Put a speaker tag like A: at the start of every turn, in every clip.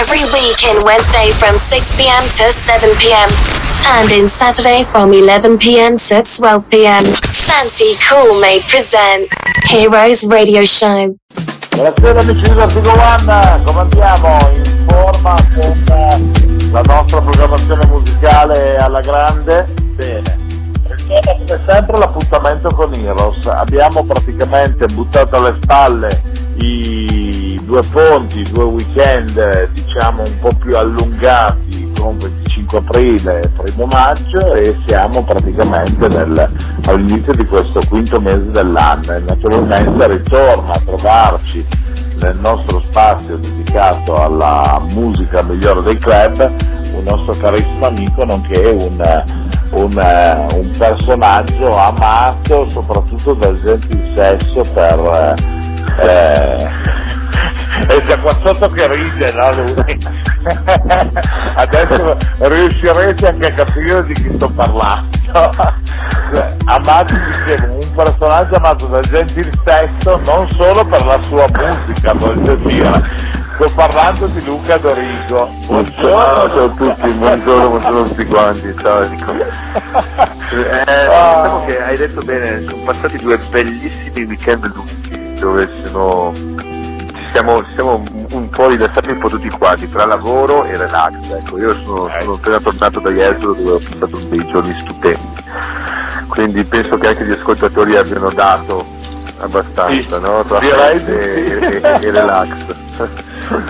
A: every week in Wednesday from 6 pm to 7 pm. And in Saturday from 11 pm to 12 pm. Santi Cool may present Heroes Radio Show.
B: Buonasera amici di Vertigo One, come andiamo? In forma con eh, la nostra programmazione musicale alla grande? Bene. Ritorna come sempre l'appuntamento con Heroes. Abbiamo praticamente buttato alle spalle i due ponti, i due weekend diciamo un po' più allungati con 25 aprile e 1 maggio e siamo praticamente nel, all'inizio di questo quinto mese dell'anno. E naturalmente ritorna a trovarci nel nostro spazio dedicato alla musica migliore dei club un nostro carissimo amico nonché un, un, un personaggio amato soprattutto dal gente di sesso per eh, è già qua sotto che ride no lui? Adesso riuscirete anche a capire di chi sto parlando. Amato dicevo un personaggio amato da gente di sesso non solo per la sua musica voglio dire sto parlando di Luca Dorigo.
C: Buongiorno ciao a tutti buongiorno buongiorno a tutti quanti ciao Nico eh, diciamo che hai detto bene sono passati due bellissimi weekend lunghi dove sono, siamo, siamo un po' rilassati un po' tutti quanti tra lavoro e relax ecco io sono, sono appena tornato da Jesolo dove ho passato dei giorni stupendi. Quindi penso che anche gli ascoltatori abbiano dato abbastanza
B: Sì,
C: no? tra
B: di
C: e, e- e relax.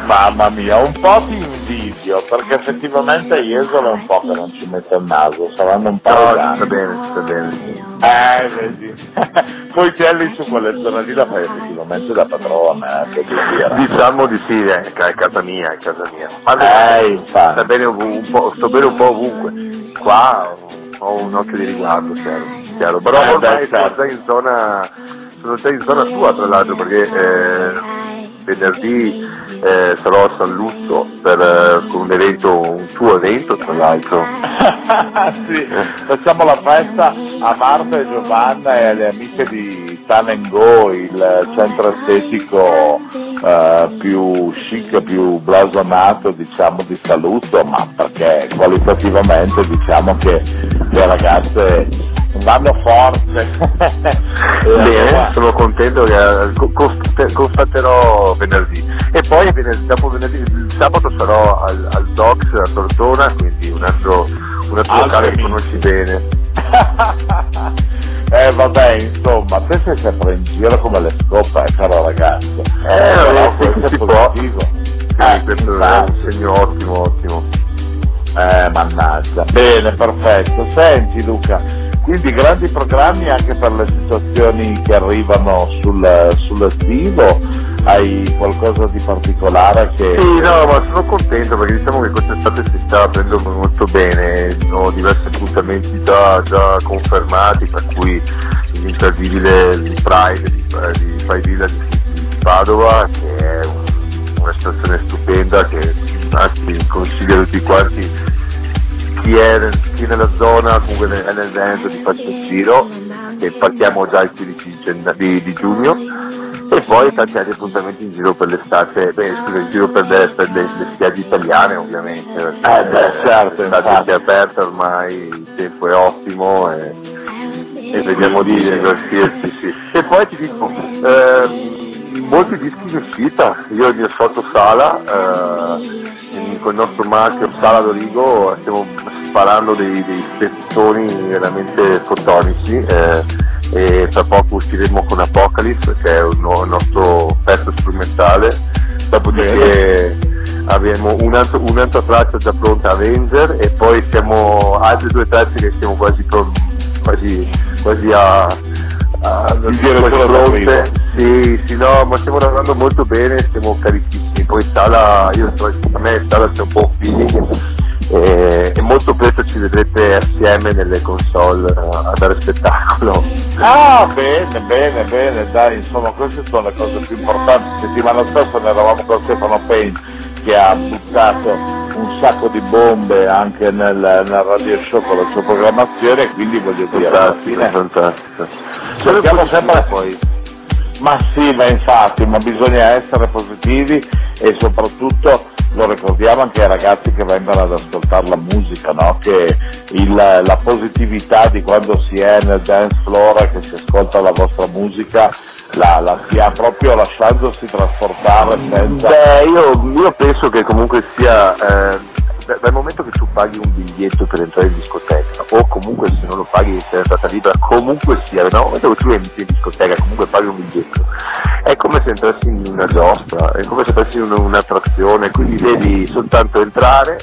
B: Mamma mia un po' ti invidio perché effettivamente Jesolo è un po' che non ci mette il naso saranno un po'
C: no
B: di anni.
C: sta bene sta bene
B: Eh, vedi. Poi te lì su quelle zone lì la fai effettivamente da padrone, eh.
C: Diciamo di sì, è, è casa mia, è casa mia. Ma
B: Eh, infatti.
C: sta bene ov- un po', sto bene un po' ovunque. Qua ho un occhio di riguardo, chiaro. chiaro. Però
B: Eh,
C: ormai sono
B: certo.
C: già in zona sono già in zona tua tra l'altro perché eh, venerdì eh, sarò a San Luzzo per eh, un evento, un tuo evento tra l'altro.
B: sì, facciamo la festa a Marta e Giovanna e alle amiche di Tan Go, il centro estetico eh, più chic, più blasonato diciamo di saluto, ma perché qualitativamente diciamo che le ragazze vanno forte.
C: Bene, sono contento che eh, co- constate- constaterò venerdì. E poi venerdì- dopo venerdì, il sabato sarò al, al Docs a Tortona, quindi un altro, un altro locale che conosci bene.
B: eh vabbè, insomma, te sei sempre in giro come le scopa, eh, caro ragazzo.
C: Eh,
B: però
C: vabbè,
B: questo è positivo.
C: Sì,
B: Eh,
C: questo è
B: infatti.
C: un segno ottimo, ottimo.
B: Eh, mannaggia. Bene, perfetto. Senti Luca, quindi grandi programmi anche per le situazioni che arrivano sul, sull'estivo? Hai qualcosa di particolare che...
C: Sì, no, ma sono contento perché diciamo che quest'estate si sta prendendo molto bene, ho diversi appuntamenti già, già confermati, per cui l'imperdibile il Pride di, di Pride Villa di, di Padova, che è un- una situazione stupenda che anzi consiglio a tutti quanti chi è, chi è nella zona, comunque nel, è nel Veneto di farci un giro, che partiamo già il 15 gen- di, di giugno e poi tanti altri appuntamenti in giro per l'estate, beh scusa, in giro per le, per le, le spiagge italiane ovviamente, perché
B: Eh, beh, certo,
C: l'estate è aperta ormai, il tempo è ottimo e, e vediamo di divertirci. Sì. E poi ti dico, ehm, molti dischi in uscita, io e il mio socio Sala, eh, con il nostro marchio Sala Dorigo stiamo sparando dei, dei spezzoni veramente fotonici eh, e tra poco usciremo con Apocalypse che è un nuovo- nostro pezzo strumentale, dopodiché abbiamo un altro- un'altra traccia già pronta Avenger e poi siamo altre due tracce che siamo quasi, pro- quasi, quasi a, a
B: dire
C: quasi pronte. Sì, sì, no, ma stiamo lavorando molto bene, siamo carichissimi. Poi Sala, io a me Sala c'è un po' un feeling e, e molto presto ci vedrete assieme nelle console a dare spettacolo.
B: Ah, bene, bene, bene, dai, insomma, queste sono le cose più importanti. Settimana scorsa ne eravamo con Stefano Payne che ha buttato un sacco di bombe anche nel, nel radio show con la sua programmazione, quindi voglio dire, alla
C: Fantastico,
B: fine
C: fantastico.
B: cerchiamo sempre
C: poi.
B: Ma sì, ma infatti, ma bisogna essere positivi e soprattutto lo ricordiamo anche ai ragazzi che vengono ad ascoltare la musica, no? che il, la positività di quando si è nel dance floor e che si ascolta la vostra musica la, la stia proprio lasciandosi trasportare senza...
C: Beh, io, io penso che comunque sia... Eh dal momento che tu paghi un biglietto per entrare in discoteca o comunque se non lo paghi sei entrata libera comunque sia dal momento che tu entri in discoteca comunque paghi un biglietto è come se entrassi in una giostra è come se entrassi in un'attrazione quindi devi soltanto entrare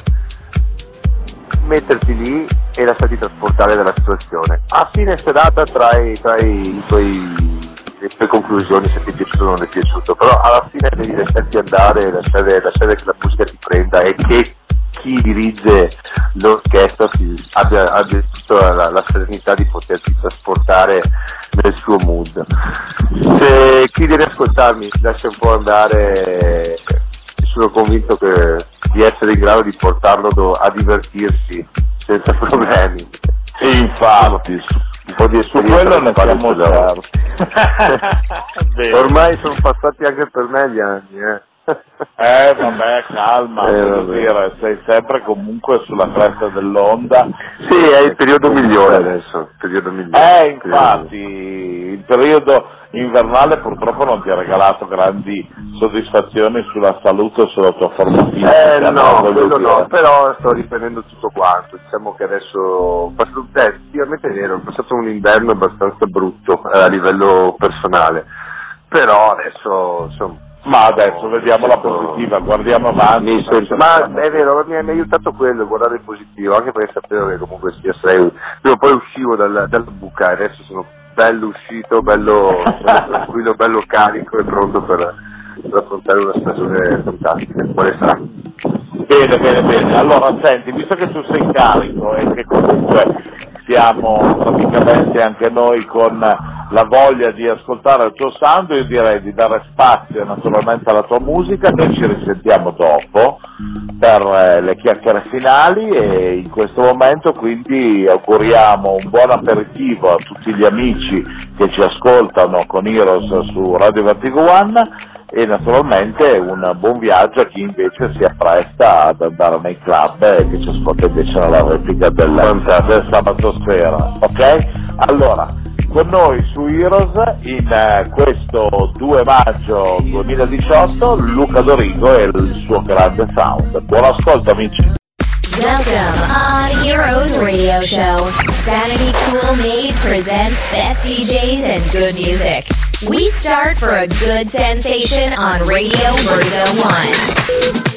C: metterti lì e lasciarti trasportare dalla situazione. A fine serata trai i tuoi le tue conclusioni se ti è piaciuto o non è piaciuto però alla fine devi lasciarti andare lasciare, lasciare che la musica ti prenda e che chi dirige l'orchestra abbia, abbia tutta la, la, serenità di potersi trasportare nel suo mood. Se chi deve ascoltarmi lascia un po' andare, sono convinto che, di essere in grado di portarlo a divertirsi senza problemi.
B: Sì, infatti, un po' di esperienza ne siamo certi.
C: Ormai sono passati anche per me gli anni, eh.
B: Eh vabbè, calma, eh, dire, sei sempre comunque sulla cresta dell'onda.
C: Sì, è il periodo migliore adesso, periodo migliore.
B: Eh, infatti, il periodo invernale purtroppo non ti ha regalato grandi soddisfazioni sulla salute o sulla tua forma fisica.
C: Eh no, quello no, però sto riprendendo tutto quanto, diciamo che adesso, eh, effettivamente è vero, è passato un inverno abbastanza brutto eh, a livello personale, però adesso insomma
B: ma adesso vediamo la positiva, guardiamo avanti.
C: Sento, ma è vero, mi ha, aiutato quello, guardare il positivo, anche perché sapevo che comunque sia sei. Io poi uscivo dalla, dalla buca, adesso sono bello uscito, bello tranquillo, bello carico e pronto per, per affrontare una stagione fantastica. Quale sarà?
B: Bene, bene, bene. Allora, senti, visto che tu sei carico e che comunque siamo praticamente anche noi con la voglia di ascoltare il tuo sound, io direi di dare spazio naturalmente alla tua musica, noi ci risentiamo dopo per eh, le chiacchiere finali e in questo momento quindi auguriamo un buon aperitivo a tutti gli amici che ci ascoltano con Heroes su Radio Vertigo One e naturalmente un buon viaggio a chi invece si appresta ad andare nei club e che ci ascolta invece nella replica del, del sabato sera. Ok? Allora, con noi su Heroes in uh, questo 2 maggio 2018 Luca Dorigo e il suo grande sound. Buon ascolto amici!
A: Welcome on Heroes Radio Show. Sanity Cool Made presents best DJs and good music. We start for a good sensation on Radio Vertigo 1.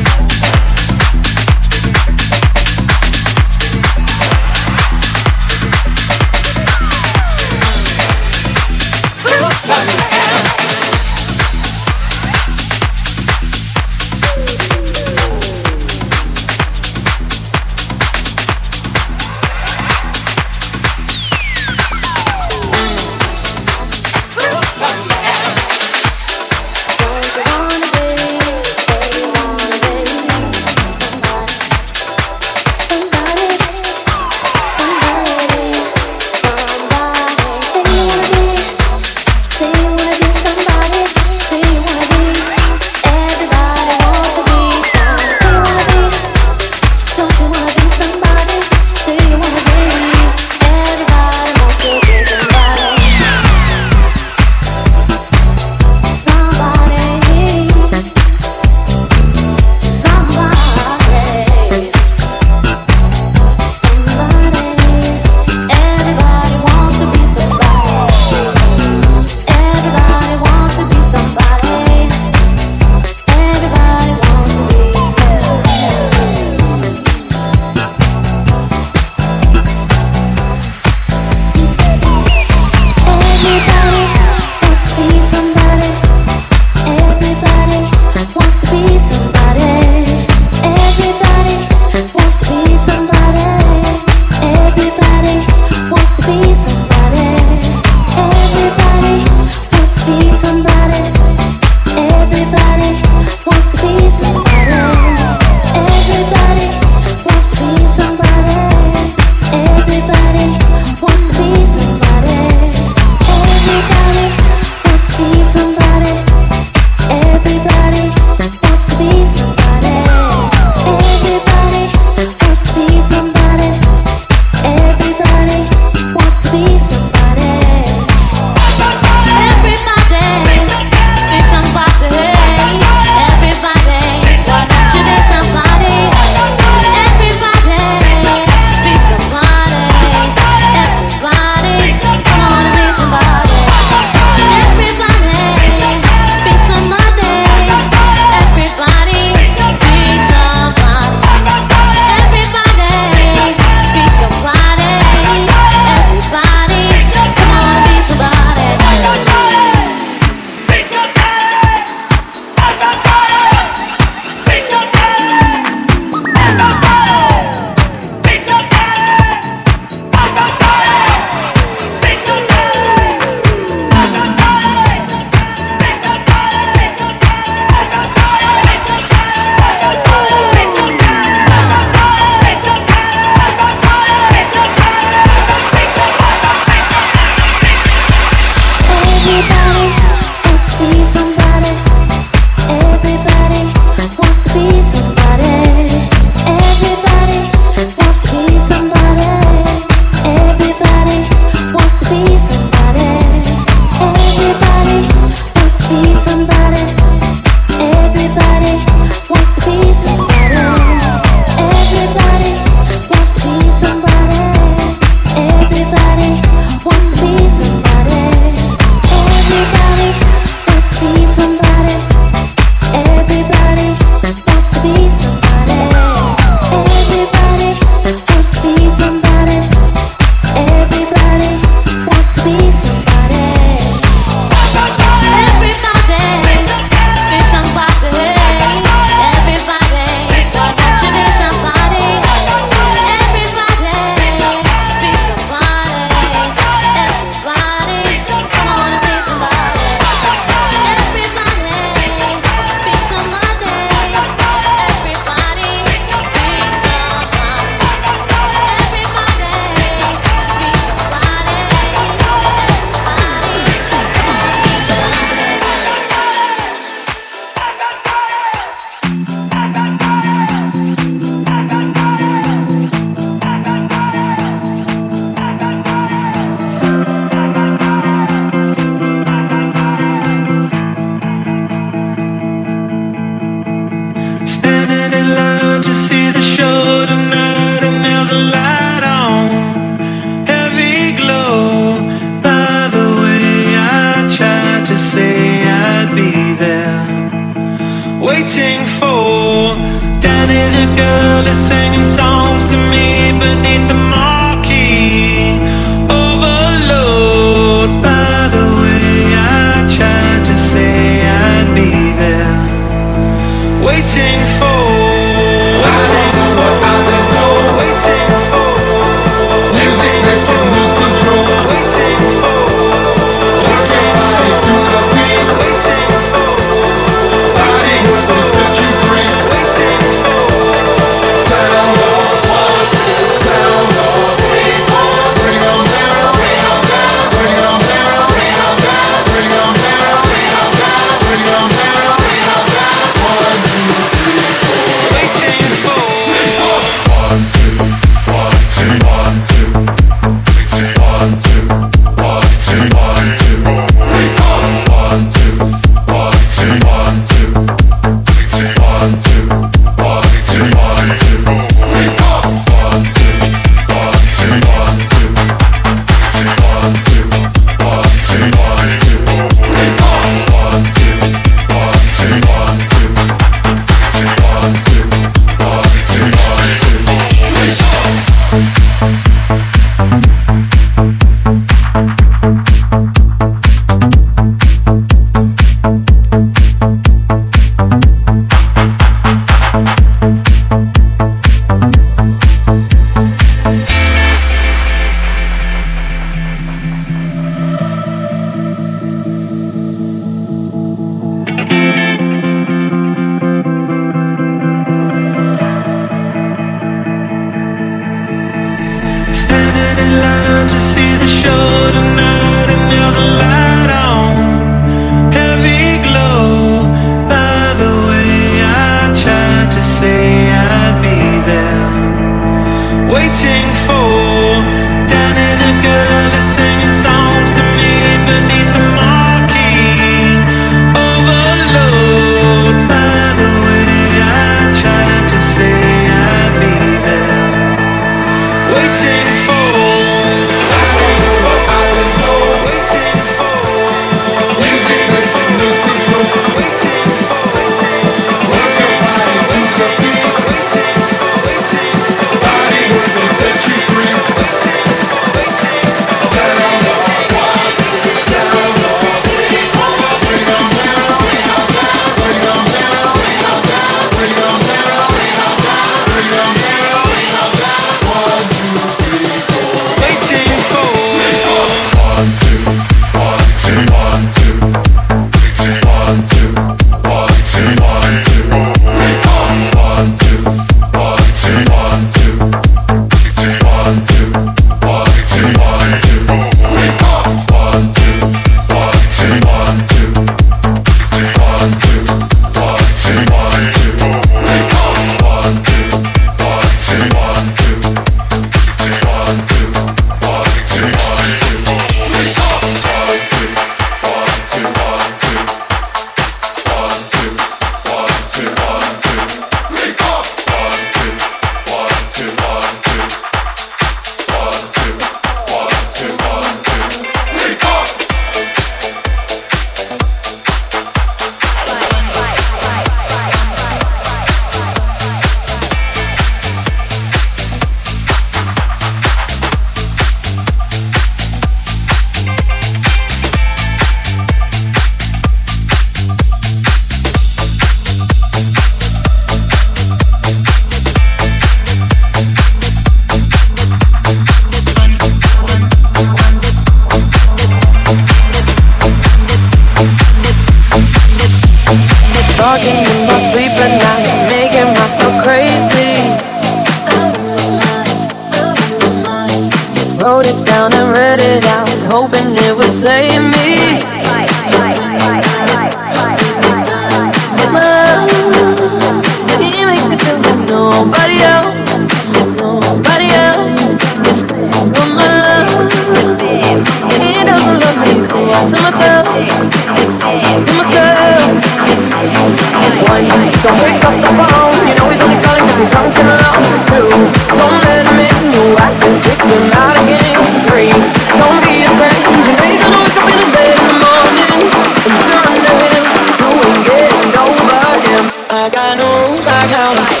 D: like home.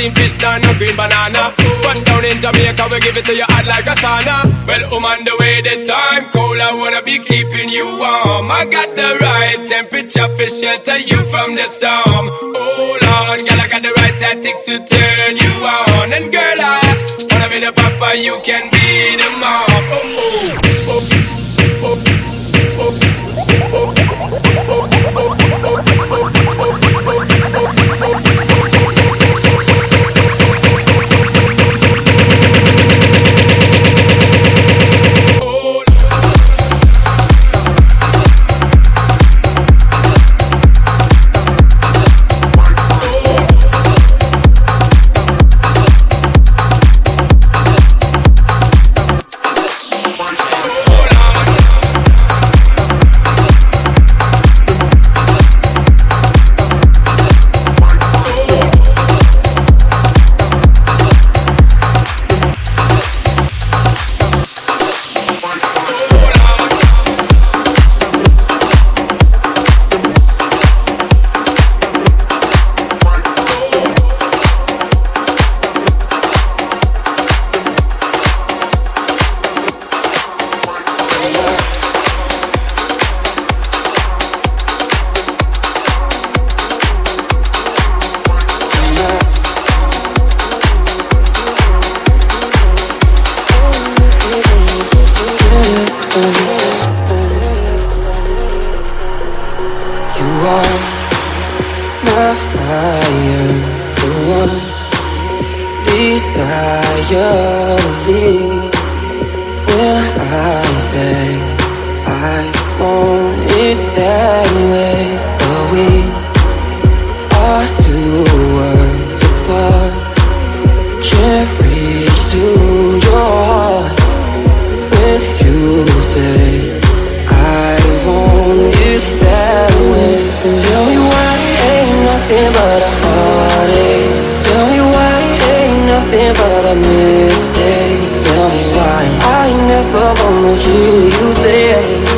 D: No yam, no steamed fish, nah, no green banana. But down in Jamaica, we give it to you
E: hot like a sauna. Well, I'm on the way, the time cold, I wanna be keeping you warm. I got the right temperature for shelter you from the storm. Hold on, girl, I got the right tactics to turn you on. And girl, I wanna be the papa, you can be the mom. Oh, oh, oh, oh, oh. La a mistake. Tell me why I never wanted you. You said.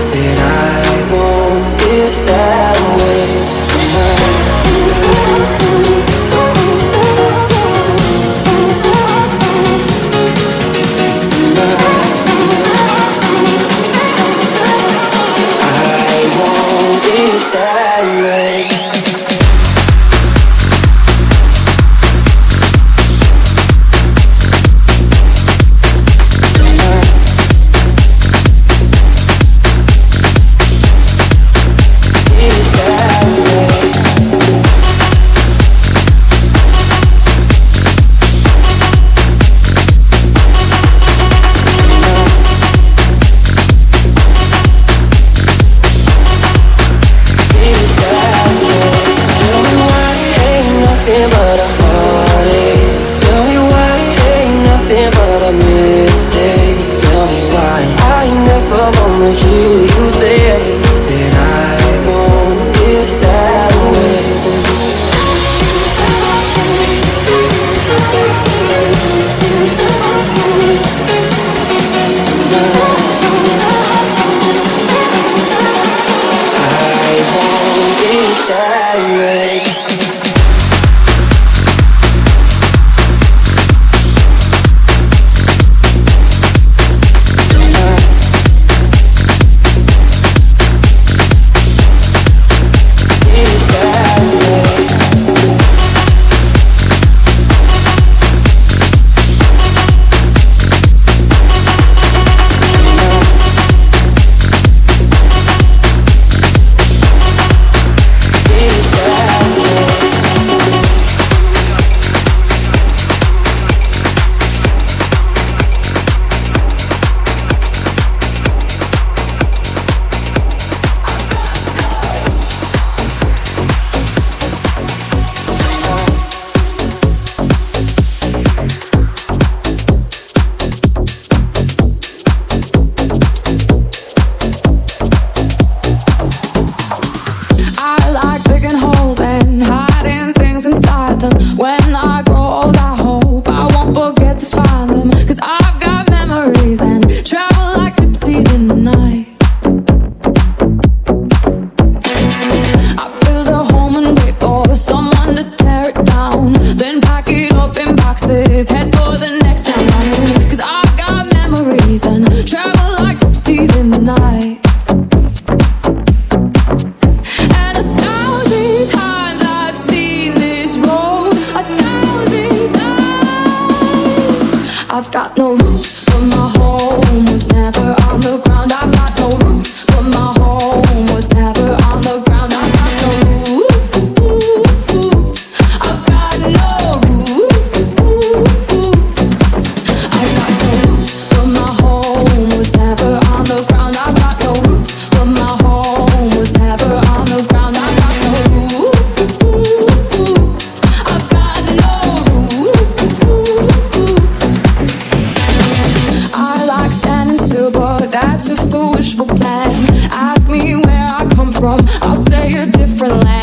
E: from. I'll say a different language.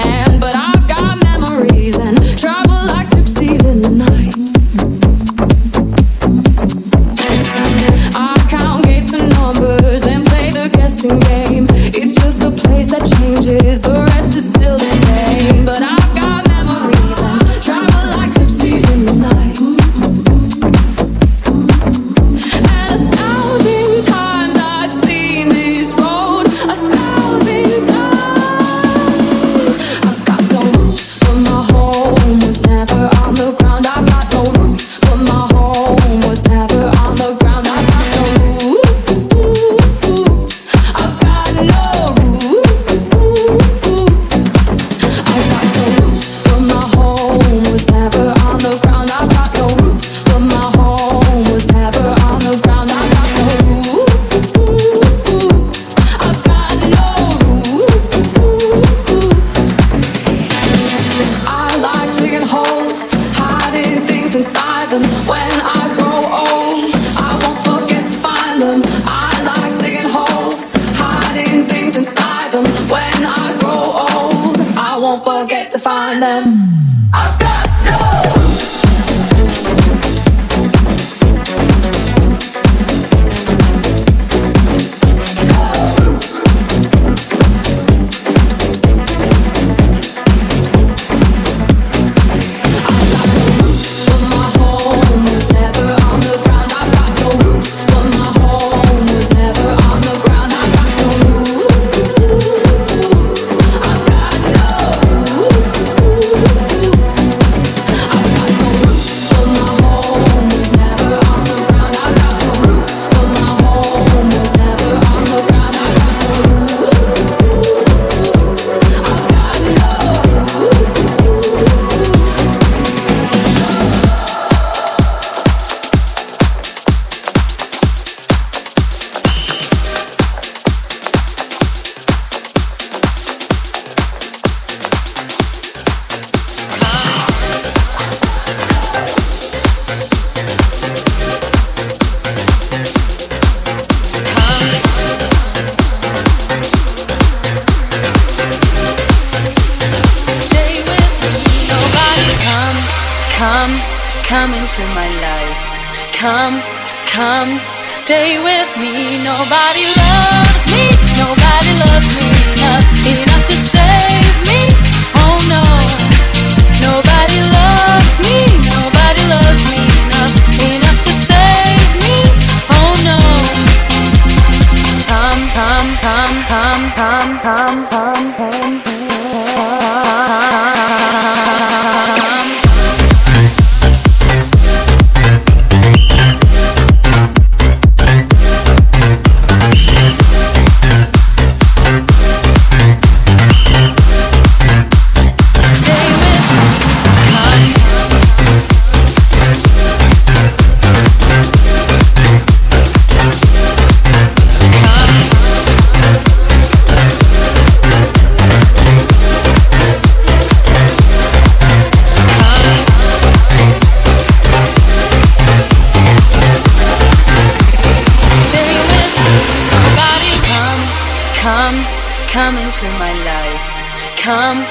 E: Come,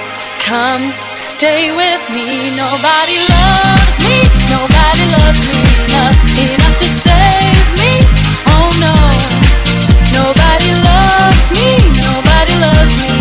E: come, stay with me. Nobody loves me, nobody loves me enough, enough to save me. Oh no, nobody loves me, nobody loves me.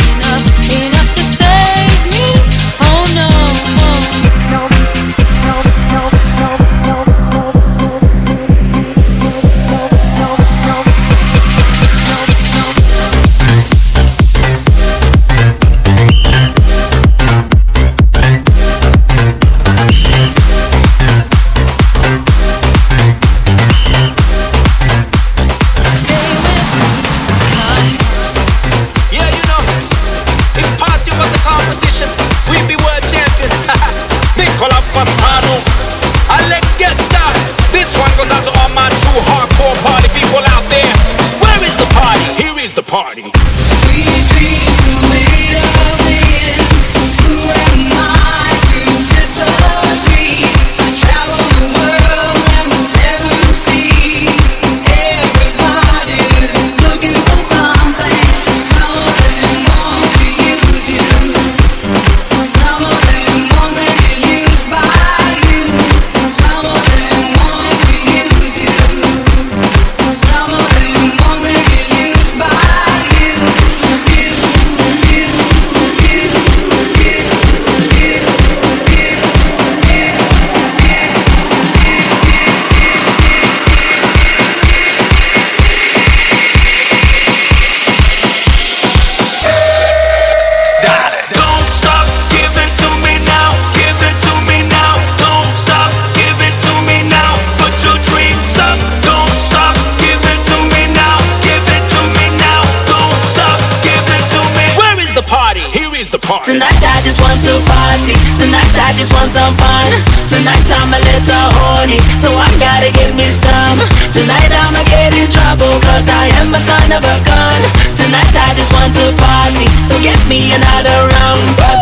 E: Tonight I just want to party. Tonight I just want some fun. Tonight I'm a little horny, so I gotta get me some. Tonight I'ma get in trouble, cause I am a son of a gun. Tonight I just want to party, so get me another round. But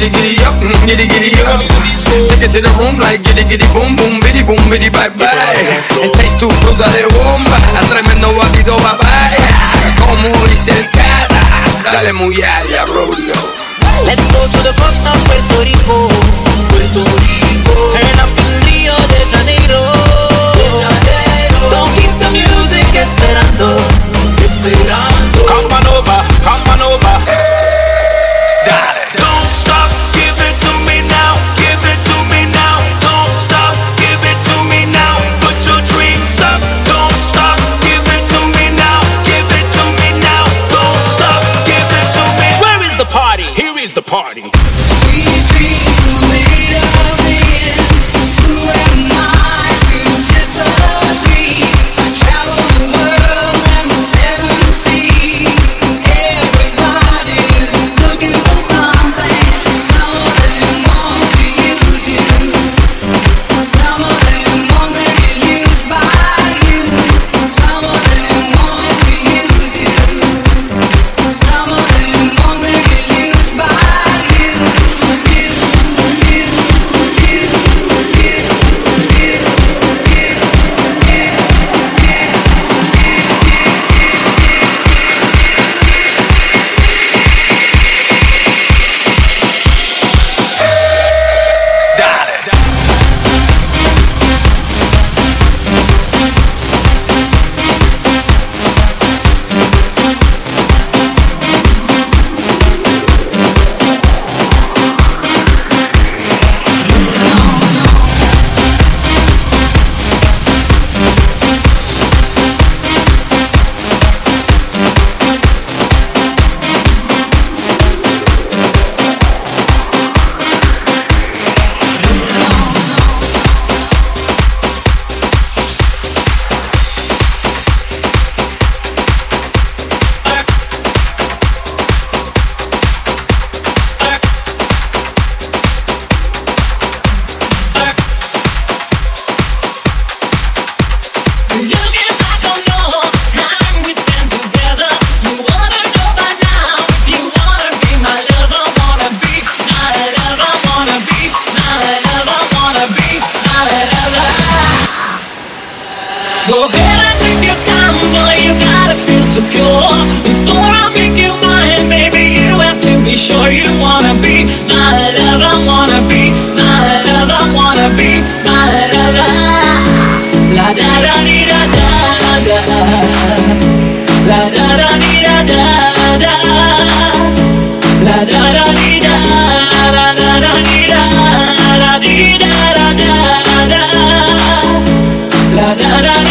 E: giddy giddy up, mm, giddy giddy up. Take it to the room
F: like giddy giddy boom boom, bitty boom bitty bye bye. And taste tu fruta de bomba, tremendo vaquito papaya. Como dice el cara, dale muy allá, bro. Let's go to the coast of Puerto Rico, Puerto Rico. Turn up in Rio de Janeiro. Don't keep the music esperando, esperando.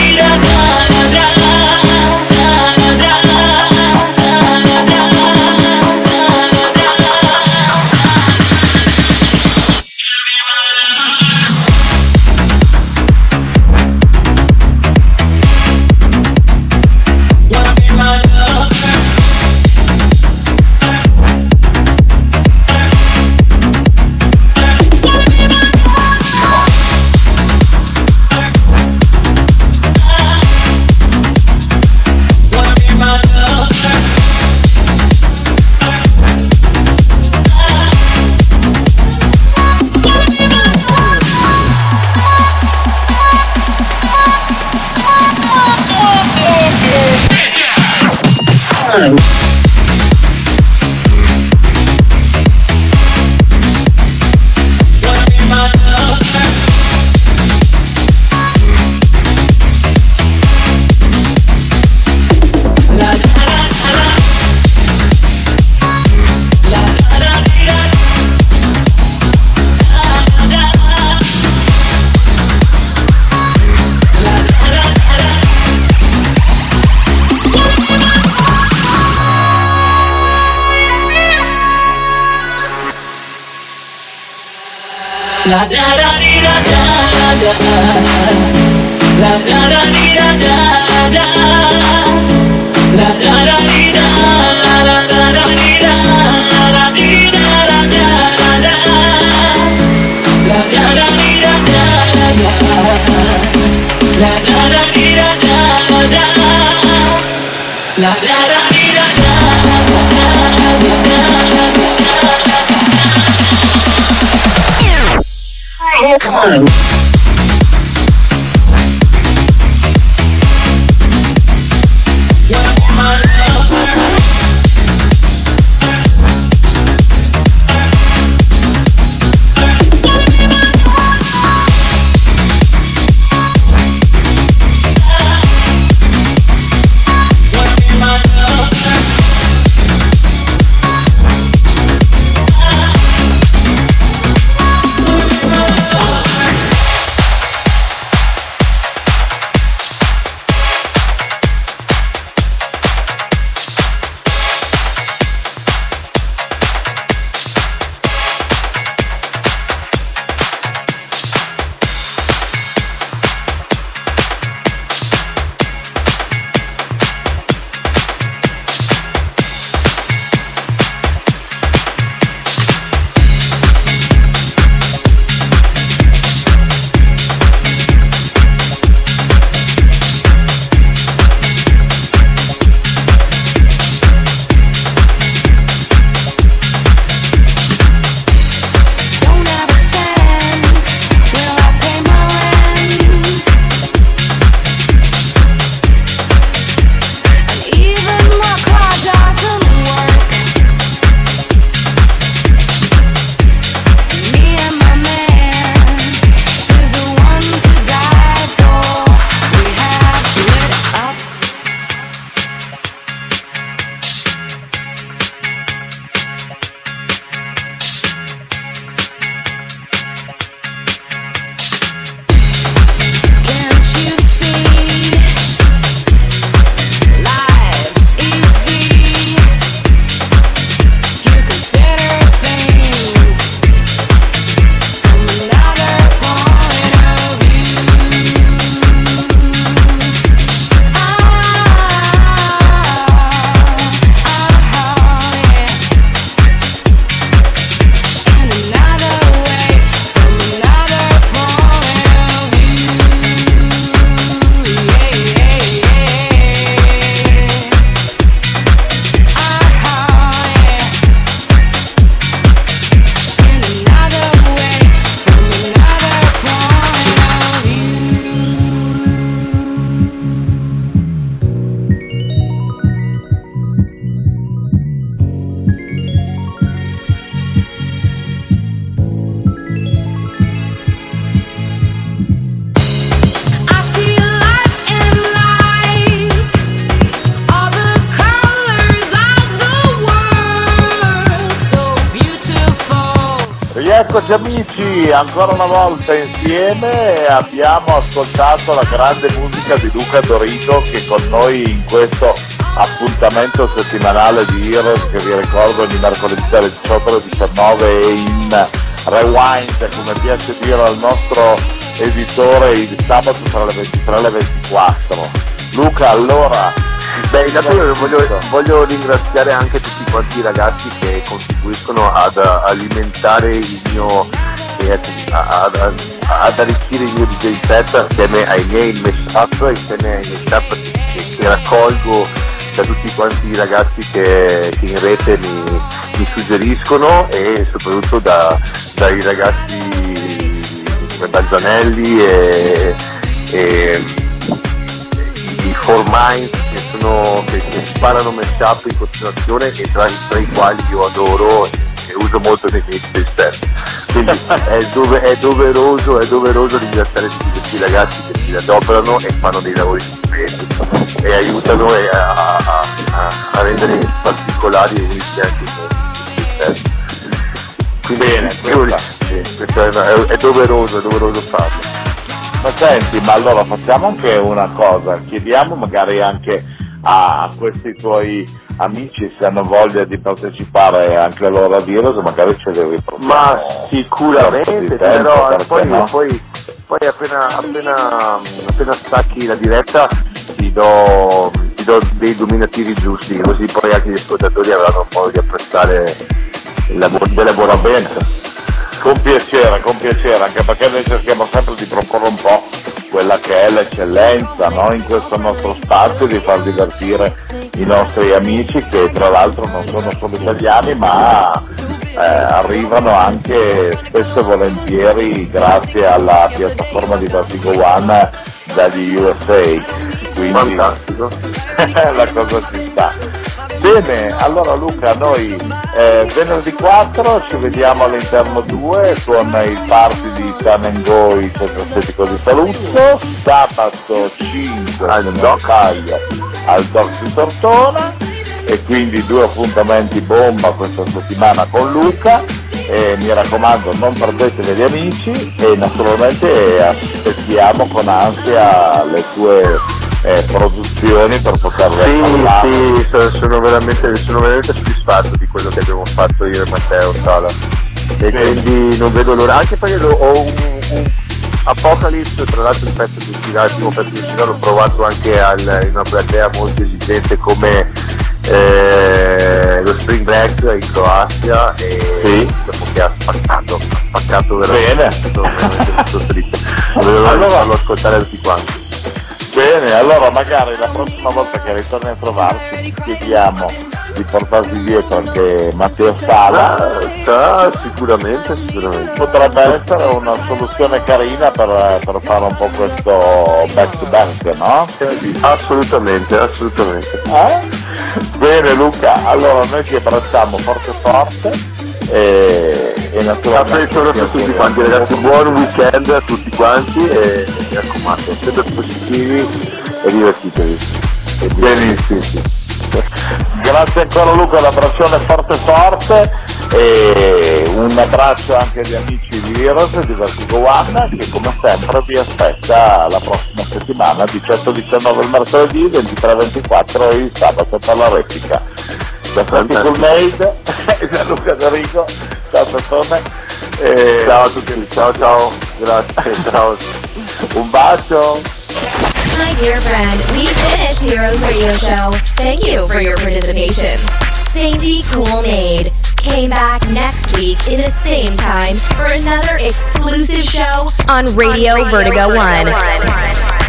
F: mira.
A: Come on.
B: Ancora una volta insieme abbiamo ascoltato la grande musica di Luca Dorito che con noi in questo appuntamento settimanale di Heroes che vi ricordo ogni mercoledì dalle 18 alle 19 e in rewind come piace dire al nostro editore il sabato tra le 23 e le 24. Luca allora
C: Beh, intanto io voglio, voglio, ringraziare anche tutti quanti i ragazzi che contribuiscono ad alimentare il mio eh, ad, ad, arricchire il mio DJ set insieme ai miei mashup, insieme ai mashup che, che raccolgo da tutti quanti i ragazzi che, che in rete mi, mi, suggeriscono e soprattutto da, dai ragazzi Balzanelli e, e i Four Minds che, sono, che, che sparano mashup in continuazione e tra, tra, i quali io adoro e, uso molto nei miei stessi. Quindi è, dove, è, doveroso, è doveroso ringraziare tutti questi ragazzi che si adoperano e fanno dei lavori stupendi e aiutano a, a, a, a rendere particolari e unici anche i stessi. Quindi
B: Bene,
C: questa, sì, questa è, è, doveroso, è doveroso farlo.
B: Ma senti, ma allora facciamo anche una cosa, chiediamo magari anche a questi tuoi amici se hanno voglia di partecipare anche loro a Virus, magari ce li riproporremo.
C: Ma sicuramente, però poi, no? poi, poi appena, appena, appena, stacchi la diretta ti do, ti do dei dominativi giusti, così poi anche gli ascoltatori avranno modo di apprezzare la, della buona band.
B: Con piacere, con piacere, anche perché noi cerchiamo sempre di proporre un po' quella che è l'eccellenza no? in questo nostro spazio, di far divertire i nostri amici che tra l'altro non sono solo italiani ma eh, arrivano anche spesso e volentieri grazie alla piattaforma di Vertigo One dagli USA. Quindi
C: Fantastico.
B: la cosa ci sta. Bene, allora Luca, noi eh, venerdì 4 ci vediamo all'interno 2 con il party di Tan and Go, il centro estetico di Saluzzo, sabato 5 al Doc. Al Doc di Tortona. E quindi due appuntamenti bomba questa settimana con Luca. E mi raccomando non perdetevi gli amici. E naturalmente aspettiamo con ansia le tue eh, produzioni per poterle
C: sì, sì, sono veramente, sono veramente soddisfatto di quello che abbiamo fatto io e Matteo Sala e sì. quindi non vedo l'ora anche perché ho un, un Apocalypse tra l'altro il pezzo di pezzo di Spinale l'ho provato anche al, in una platea molto esigente come eh, lo Spring Break in Croazia e
B: sì.
C: dopo che ha spaccato, ha spaccato veramente,
B: Bene.
C: Sono veramente molto triste. Volevo allora, farlo ascoltare tutti quanti.
B: Bene, allora magari la prossima volta che ritorni a trovarci chiediamo di portarti dietro anche Matteo Sala.
C: Ah, sicuramente, sicuramente.
B: Potrebbe essere una soluzione carina per, per fare un po' questo back to back, no?
C: Assolutamente, assolutamente.
B: Eh? Bene Luca, allora noi ci abbracciamo forte forte e, e naturalmente
C: per tutti quanti ragazzi. Buon weekend a tutti quanti e mi raccomando sempre positivi e divertitevi.
B: Benissimo. Grazie ancora Luca un abbraccione forte forte. E un abbraccio anche agli amici di Heroes di Vertigo One che come sempre vi aspetta la prossima settimana 18-19 il mercoledì 23-24 il sabato per la replica da Practical Made e da Luca D'Arico ciao Pettone
C: e... Eh, ciao a tutti ciao ciao grazie ciao
B: un bacio
G: My dear friend, we finished Heroes Radio Show. Thank you for your participation. Sandy Cool Made came back next week in the same time for another exclusive show on Radio, on Radio Vertigo, Vertigo 1. 1.